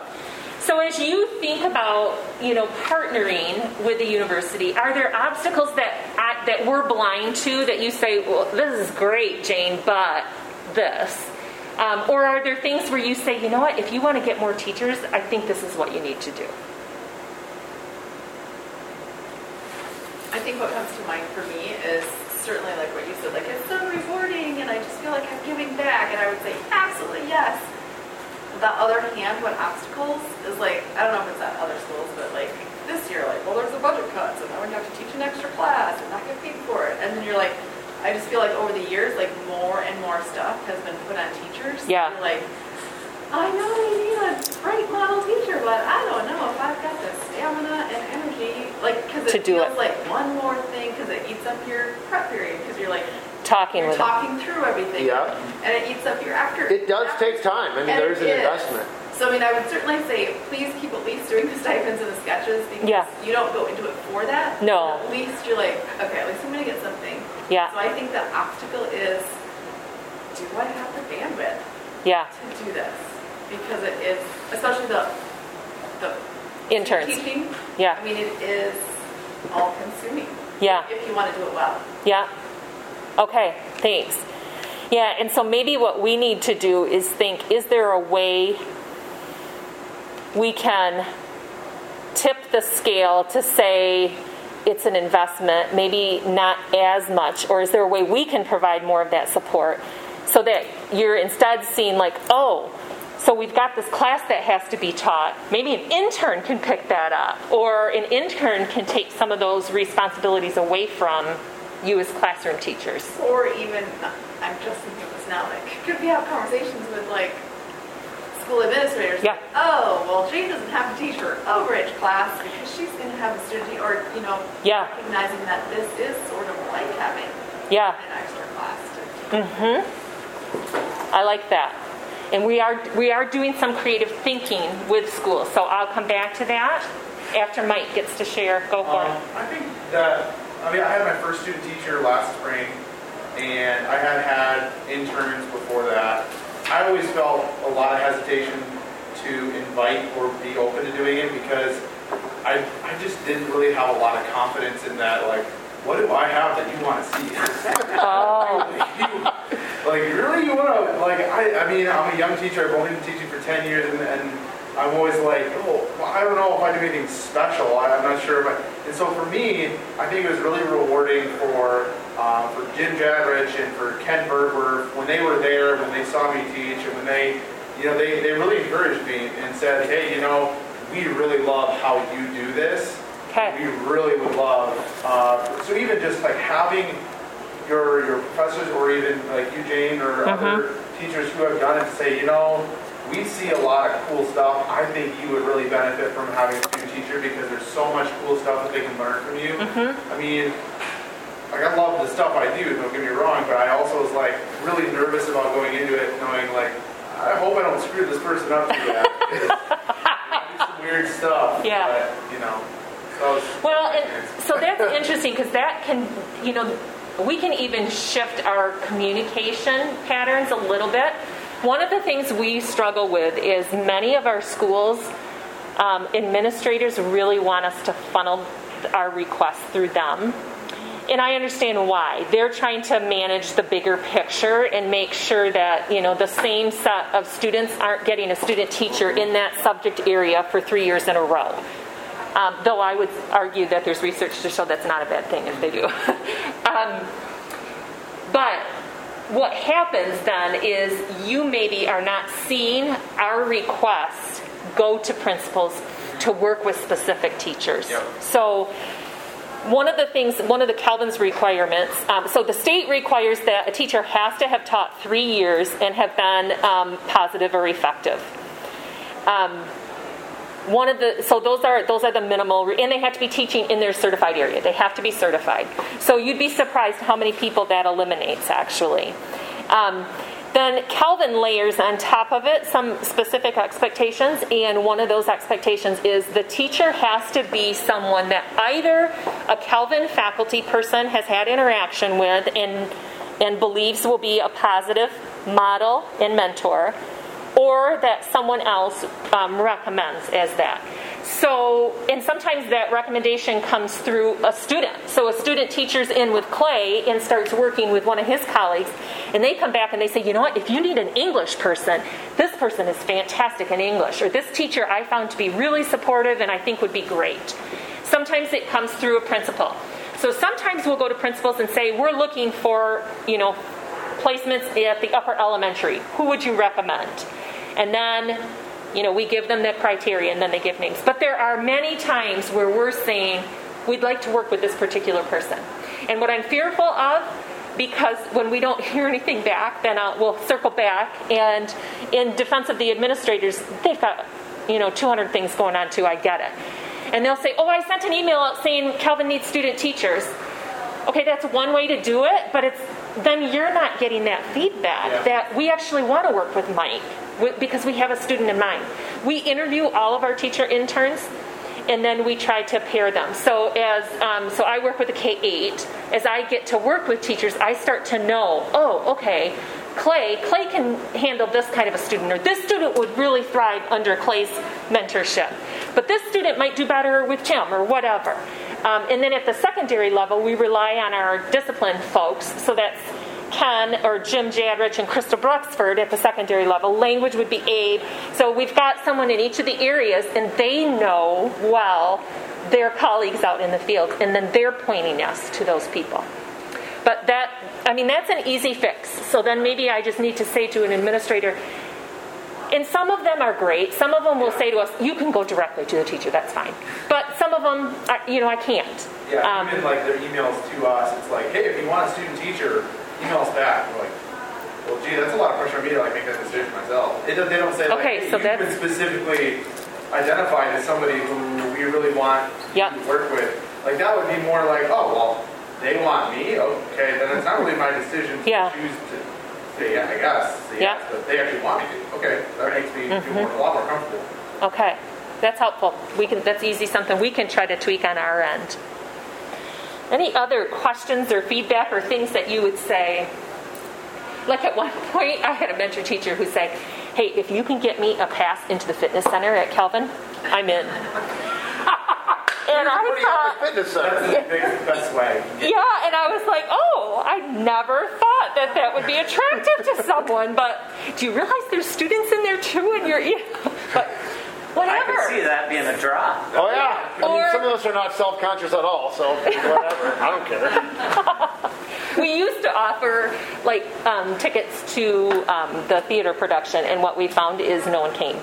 So as you think about, you know, partnering with the university, are there obstacles that I, that we're blind to that you say, well, this is great, Jane, but this, um, or are there things where you say, you know what, if you want to get more teachers, I think this is what you need to do. I think what comes to mind for me is certainly like what you said, like it's so rewarding and I just feel like I'm giving back and I would say absolutely yes. The other hand, what obstacles is like, I don't know if it's at other schools, but like this year, like, well, there's a budget cut, so now we have to teach an extra class and not get paid for it. And then you're like, I just feel like over the years, like more and more stuff has been put on teachers. Yeah. Like, I know we need a great model teacher, but I don't know if I've got the stamina and energy, like, because To it do feels it. like one more thing, because it eats up your prep period, because you're like, Talking you're with them. talking through everything. Yeah. And it eats up your after. it does after- take time. I mean, And there's an it is. investment. So, I mean, I would certainly say, please keep at least doing the stipends and the SCECHs, because Yeah. you don't go into it for that. No. At least you're like, okay, at least I'm gonna get something. Yeah. So I think the obstacle is, do I have the bandwidth? Yeah, to do this because it is, especially the the interns. teaching. Yeah, I mean, it is all consuming. Yeah. If you want to do it well. yeah. Okay, thanks. Yeah, and so maybe what we need to do is think is there a way we can tip the scale to say it's an investment, maybe not as much, or is there a way we can provide more of that support so that you're instead seeing, like, oh, so we've got this class that has to be taught. Maybe an intern can pick that up, or an intern can take some of those responsibilities away from you as classroom teachers. Or even, I'm just thinking of this now, like, could we have conversations with like school administrators? Yeah. Like, oh, well, Jane doesn't have to teach her overage class because she's going to have a student, te- or, you know, Yeah. recognizing that this is sort of like having Yeah. an extra class to I like that. And we are we are doing some creative thinking with schools. So I'll come back to that after Mike gets to share. Go for Um, it. I think that, I mean, I had my first student teacher last spring, and I had had interns before that. I always felt a lot of hesitation to invite or be open to doing it because I, I just didn't really have a lot of confidence in that, like, what do I have that you want to see? Oh, Like, really, you want to, like, I, I mean, I'm a young teacher, I've only been teaching for 10 years, and, and I'm always like, oh, I don't know if I do anything special, I, I'm not sure, but, and so for me, I think it was really rewarding for, uh, for Jim Jadrich and for Ken Bergwerff, when they were there, when they saw me teach, and when they, you know, they, they really encouraged me and said, hey, you know, we really love how you do this. Okay. We really would love, uh, so even just like having your your professors or even like you, Jane, or other teachers who have done it say, you know, we see a lot of cool stuff. I think you would really benefit from having a student teacher because there's so much cool stuff that they can learn from you. Mm-hmm. I mean, like I love the stuff I do, don't get me wrong, but I also was like really nervous about going into it knowing like, I hope I don't screw this person up too bad. because some weird stuff. Yeah. But, you know, so well, and so that's interesting because that can, you know, we can even shift our communication patterns a little bit. One of the things we struggle with is many of our schools um, administrators really want us to funnel our requests through them. And I understand why. They're trying to manage the bigger picture and make sure that, you know, the same set of students aren't getting a student teacher in that subject area for three years in a row. Um, though I would argue that there's research to show that's not a bad thing if they do. um, but what happens then is you maybe are not seeing our requests go to principals to work with specific teachers. Yep. So one of the things, one of the Calvin's requirements, um, so the state requires that a teacher has to have taught three years and have been um, positive or effective. Um, one of the so those are those are the minimal and they have to be teaching in their certified area. They have to be certified. So you'd be surprised how many people that eliminates actually. Um, Then Calvin layers on top of it some specific expectations, and one of those expectations is the teacher has to be someone that either a Calvin faculty person has had interaction with and, and believes will be a positive model and mentor, or that someone else um, recommends as that. So, and sometimes that recommendation comes through a student. So, a student teaches in with Clay and starts working with one of his colleagues, and they come back and they say, you know what, if you need an English person, this person is fantastic in English, or this teacher I found to be really supportive and I think would be great. Sometimes it comes through a principal. So, sometimes we'll go to principals and say, we're looking for, you know, placements at the upper elementary. Who would you recommend? And then you know, we give them the criteria and then they give names. But there are many times where we're saying, we'd like to work with this particular person. And what I'm fearful of, because when we don't hear anything back, then I'll, we'll circle back. And in defense of the administrators, they've got, you know, 200 things going on too, I get it. And they'll say, oh, I sent an email out saying Calvin needs student teachers. Okay, that's one way to do it, but it's then you're not getting that feedback yeah. that we actually want to work with Mike because we have a student in mind. We interview all of our teacher interns and then we try to pair them. So as um, so I work with a K eight. As I get to work with teachers, I start to know. Oh, okay. Clay, Clay can handle this kind of a student, or this student would really thrive under Clay's mentorship. But this student might do better with Jim, or whatever. Um, and then at the secondary level, we rely on our discipline folks. So that's Ken or Jim Jadrich and Crystal Bruxvoort at the secondary level. Language would be Abe. So we've got someone in each of the areas, and they know well their colleagues out in the field, and then they're pointing us to those people. But that, I mean, that's an easy fix. So then maybe I just need to say to an administrator, and some of them are great. Some of them will say to us, "You can go directly to the teacher. That's fine." But some of them, are, you know, I can't. Yeah, um, even like their emails to us, it's like, "Hey, if you want a student teacher, emails back. We're like, well, gee, that's a lot of pressure on me to like make that decision myself. It, they don't say like, okay, so been specifically identified as somebody who we really want yep. to work with. Like that would be more like, oh well, they want me. Okay, then it's not really my decision to yeah. choose to say yeah, I guess. Say yeah. Yes, but they actually want me to. Okay, that makes me mm-hmm. feel more, a lot more comfortable. Okay, that's helpful. We can. That's easy. Something we can try to tweak on our end. Any other questions or feedback or things that you would say? Like at one point, I had a mentor teacher who said, Hey, if you can get me a pass into the fitness center at Calvin, I'm in. And I thought, fitness center. That's the best way. Yeah, and I was like, oh, I never thought that that would be attractive to someone. But do you realize there's students in there too? And you're, but Whatever. I can see that being a draw. Oh yeah. I or, mean, some of us are not self-conscious at all, so whatever. I don't care. we used to offer like um, tickets to um, the theater production, and what we found is no one came.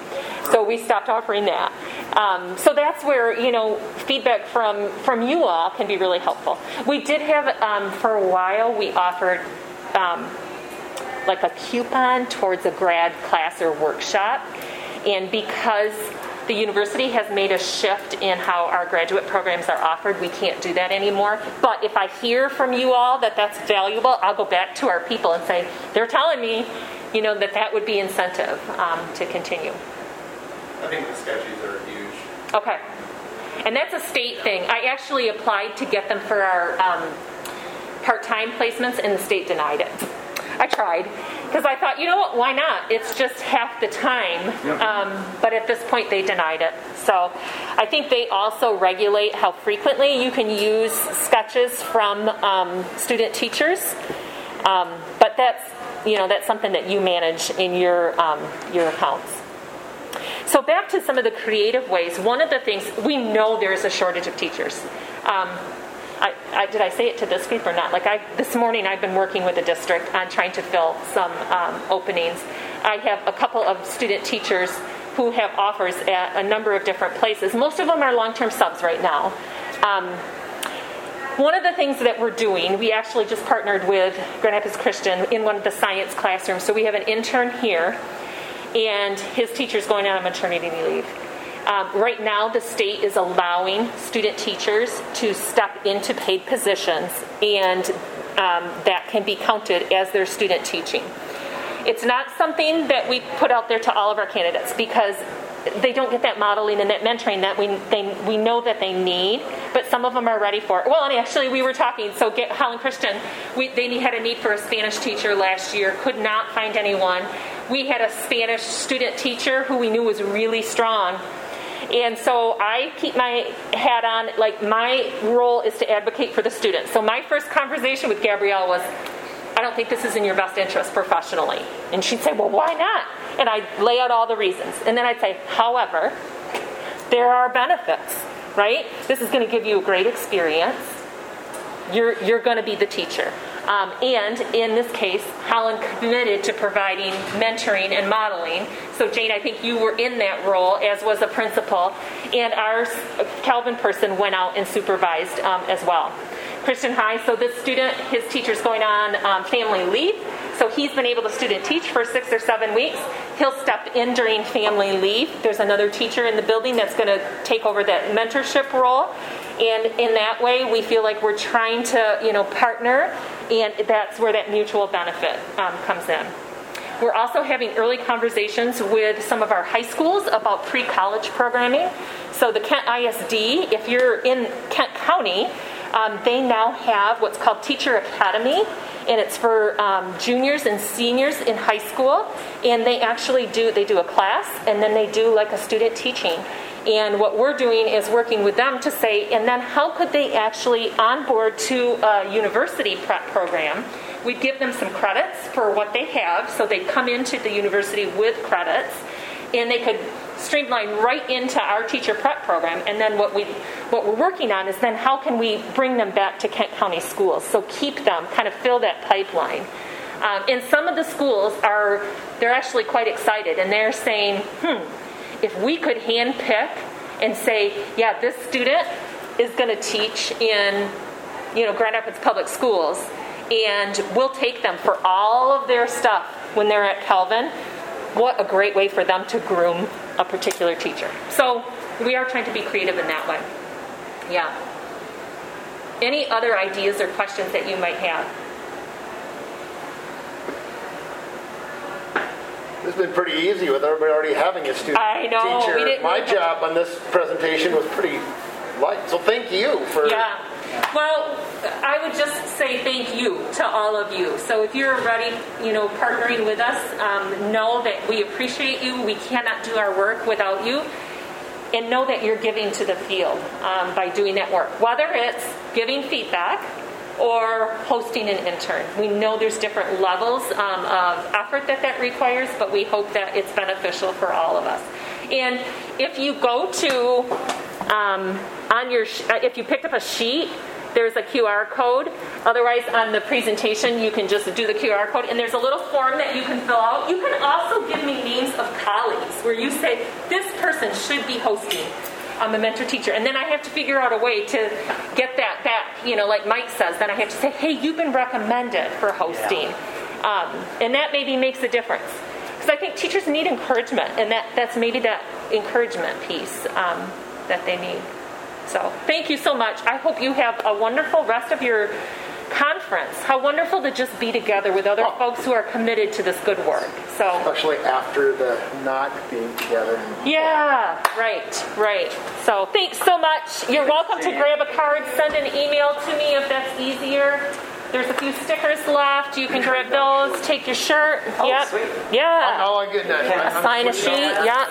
So we stopped offering that. Um, so that's where you know feedback from from you all can be really helpful. We did have um, for a while we offered um, like a coupon towards a grad class or workshop. And because the university has made a shift in how our graduate programs are offered. We can't do that anymore. But if I hear from you all that that's valuable, I'll go back to our people and say, they're telling me, you know, that that would be incentive um, to continue. I think the SCECHs are huge. Okay. And that's a state thing. I actually applied to get them for our um, part time placements, and the state denied it. I tried because I thought, you know what, why not? It's just half the time. Um, but at this point, they denied it. So I think they also regulate how frequently you can use SCECHs from um, student teachers. Um, but that's you know that's something that you manage in your um, your accounts. So back to some of the creative ways. One of the things we know there is a shortage of teachers. Um, I, I, did I say it to this group or not? Like I, this morning, I've been working with the district on trying to fill some um, openings. I have a couple of student teachers who have offers at a number of different places. Most of them are long-term subs right now. Um, one of the things that we're doing, we actually just partnered with Grand Rapids Christian in one of the science classrooms. So we have an intern here, and his teacher's going on a maternity leave. Um, right now, the state is allowing student teachers to step into paid positions, and um, that can be counted as their student teaching. It's not something that we put out there to all of our candidates because they don't get that modeling and that mentoring that we they, we know that they need, but some of them are ready for it. Well, and actually, we were talking. So, get, Holland Christian, we, they had a need for a Spanish teacher last year. Could not find anyone. We had a Spanish student teacher who we knew was really strong. And so I keep my hat on, like, my role is to advocate for the students. So my first conversation with Gabrielle was, I don't think this is in your best interest professionally. And she'd say, Well, why not? And I'd lay out all the reasons. And then I'd say, However, there are benefits, right? This is going to give you a great experience. You're, you're going to be the teacher. Um, and in this case, Holland committed to providing mentoring and modeling. So, Jane, I think you were in that role, as was a principal, and our Calvin person went out and supervised um, as well. Christian High, so this student, his teacher's going on um, family leave, so he's been able to student teach for six or seven weeks. He'll step in during family leave. There's another teacher in the building that's going to take over that mentorship role. And in that way, we feel like we're trying to, you know, partner, and that's where that mutual benefit um, comes in. We're also having early conversations with some of our high schools about pre college programming. So, the Kent ISD, if you're in Kent County, um, they now have what's called Teacher Academy, and it's for um, juniors and seniors in high school. And they actually do they do a class, and then they do like a student teaching. And what we're doing is working with them to say, and then how could they actually onboard to a university prep program? We'd give them some credits for what they have, so they come into the university with credits, and they could streamline right into our teacher prep program. And then what we what we're working on is then how can we bring them back to Kent County schools? So keep them, kind of fill that pipeline. Um, and some of the schools are they're actually quite excited, and they're saying, hmm, if we could handpick and say, yeah, this student is going to teach in you know Grand Rapids Public Schools, and we'll take them for all of their stuff when they're at Calvin what a great way for them to groom a particular teacher. So we are trying to be creative in that way. Yeah. Any other ideas or questions that you might have? This has been pretty easy with everybody already having a student I know, teacher. we didn't My really job on this presentation was pretty light. So thank you for Yeah. Well, I would just say thank you to all of you. So if you're ready, you know, partnering with us, um, know that we appreciate you. We cannot do our work without you. And know that you're giving to the field um, by doing that work, whether it's giving feedback or hosting an intern. We know there's different levels um, of effort that that requires, but we hope that it's beneficial for all of us. And if you go to um, on your uh, if you picked up a sheet there's a QR code. Otherwise, on the presentation, you can just do the QR code, and there's a little form that you can fill out. You can also give me names of colleagues where you say, This person should be hosting. I'm a mentor teacher. And then I have to figure out a way to get that back, you know, like Mike says. Then I have to say, Hey, you've been recommended for hosting. Um, and that maybe makes a difference. Because I think teachers need encouragement, and that, that's maybe that encouragement piece um, that they need. So thank you so much. I hope you have a wonderful rest of your conference. How wonderful to just be together with other oh. folks who are committed to this good work. So especially after the not being together. yeah, right, right. So thanks so much. You're welcome to grab a card, send an email to me if that's easier. There's a few stickers left. You can grab those. Take your shirt. Oh, yep. sweet. Yeah. Oh, oh good night. Sign a sheet. Yeah.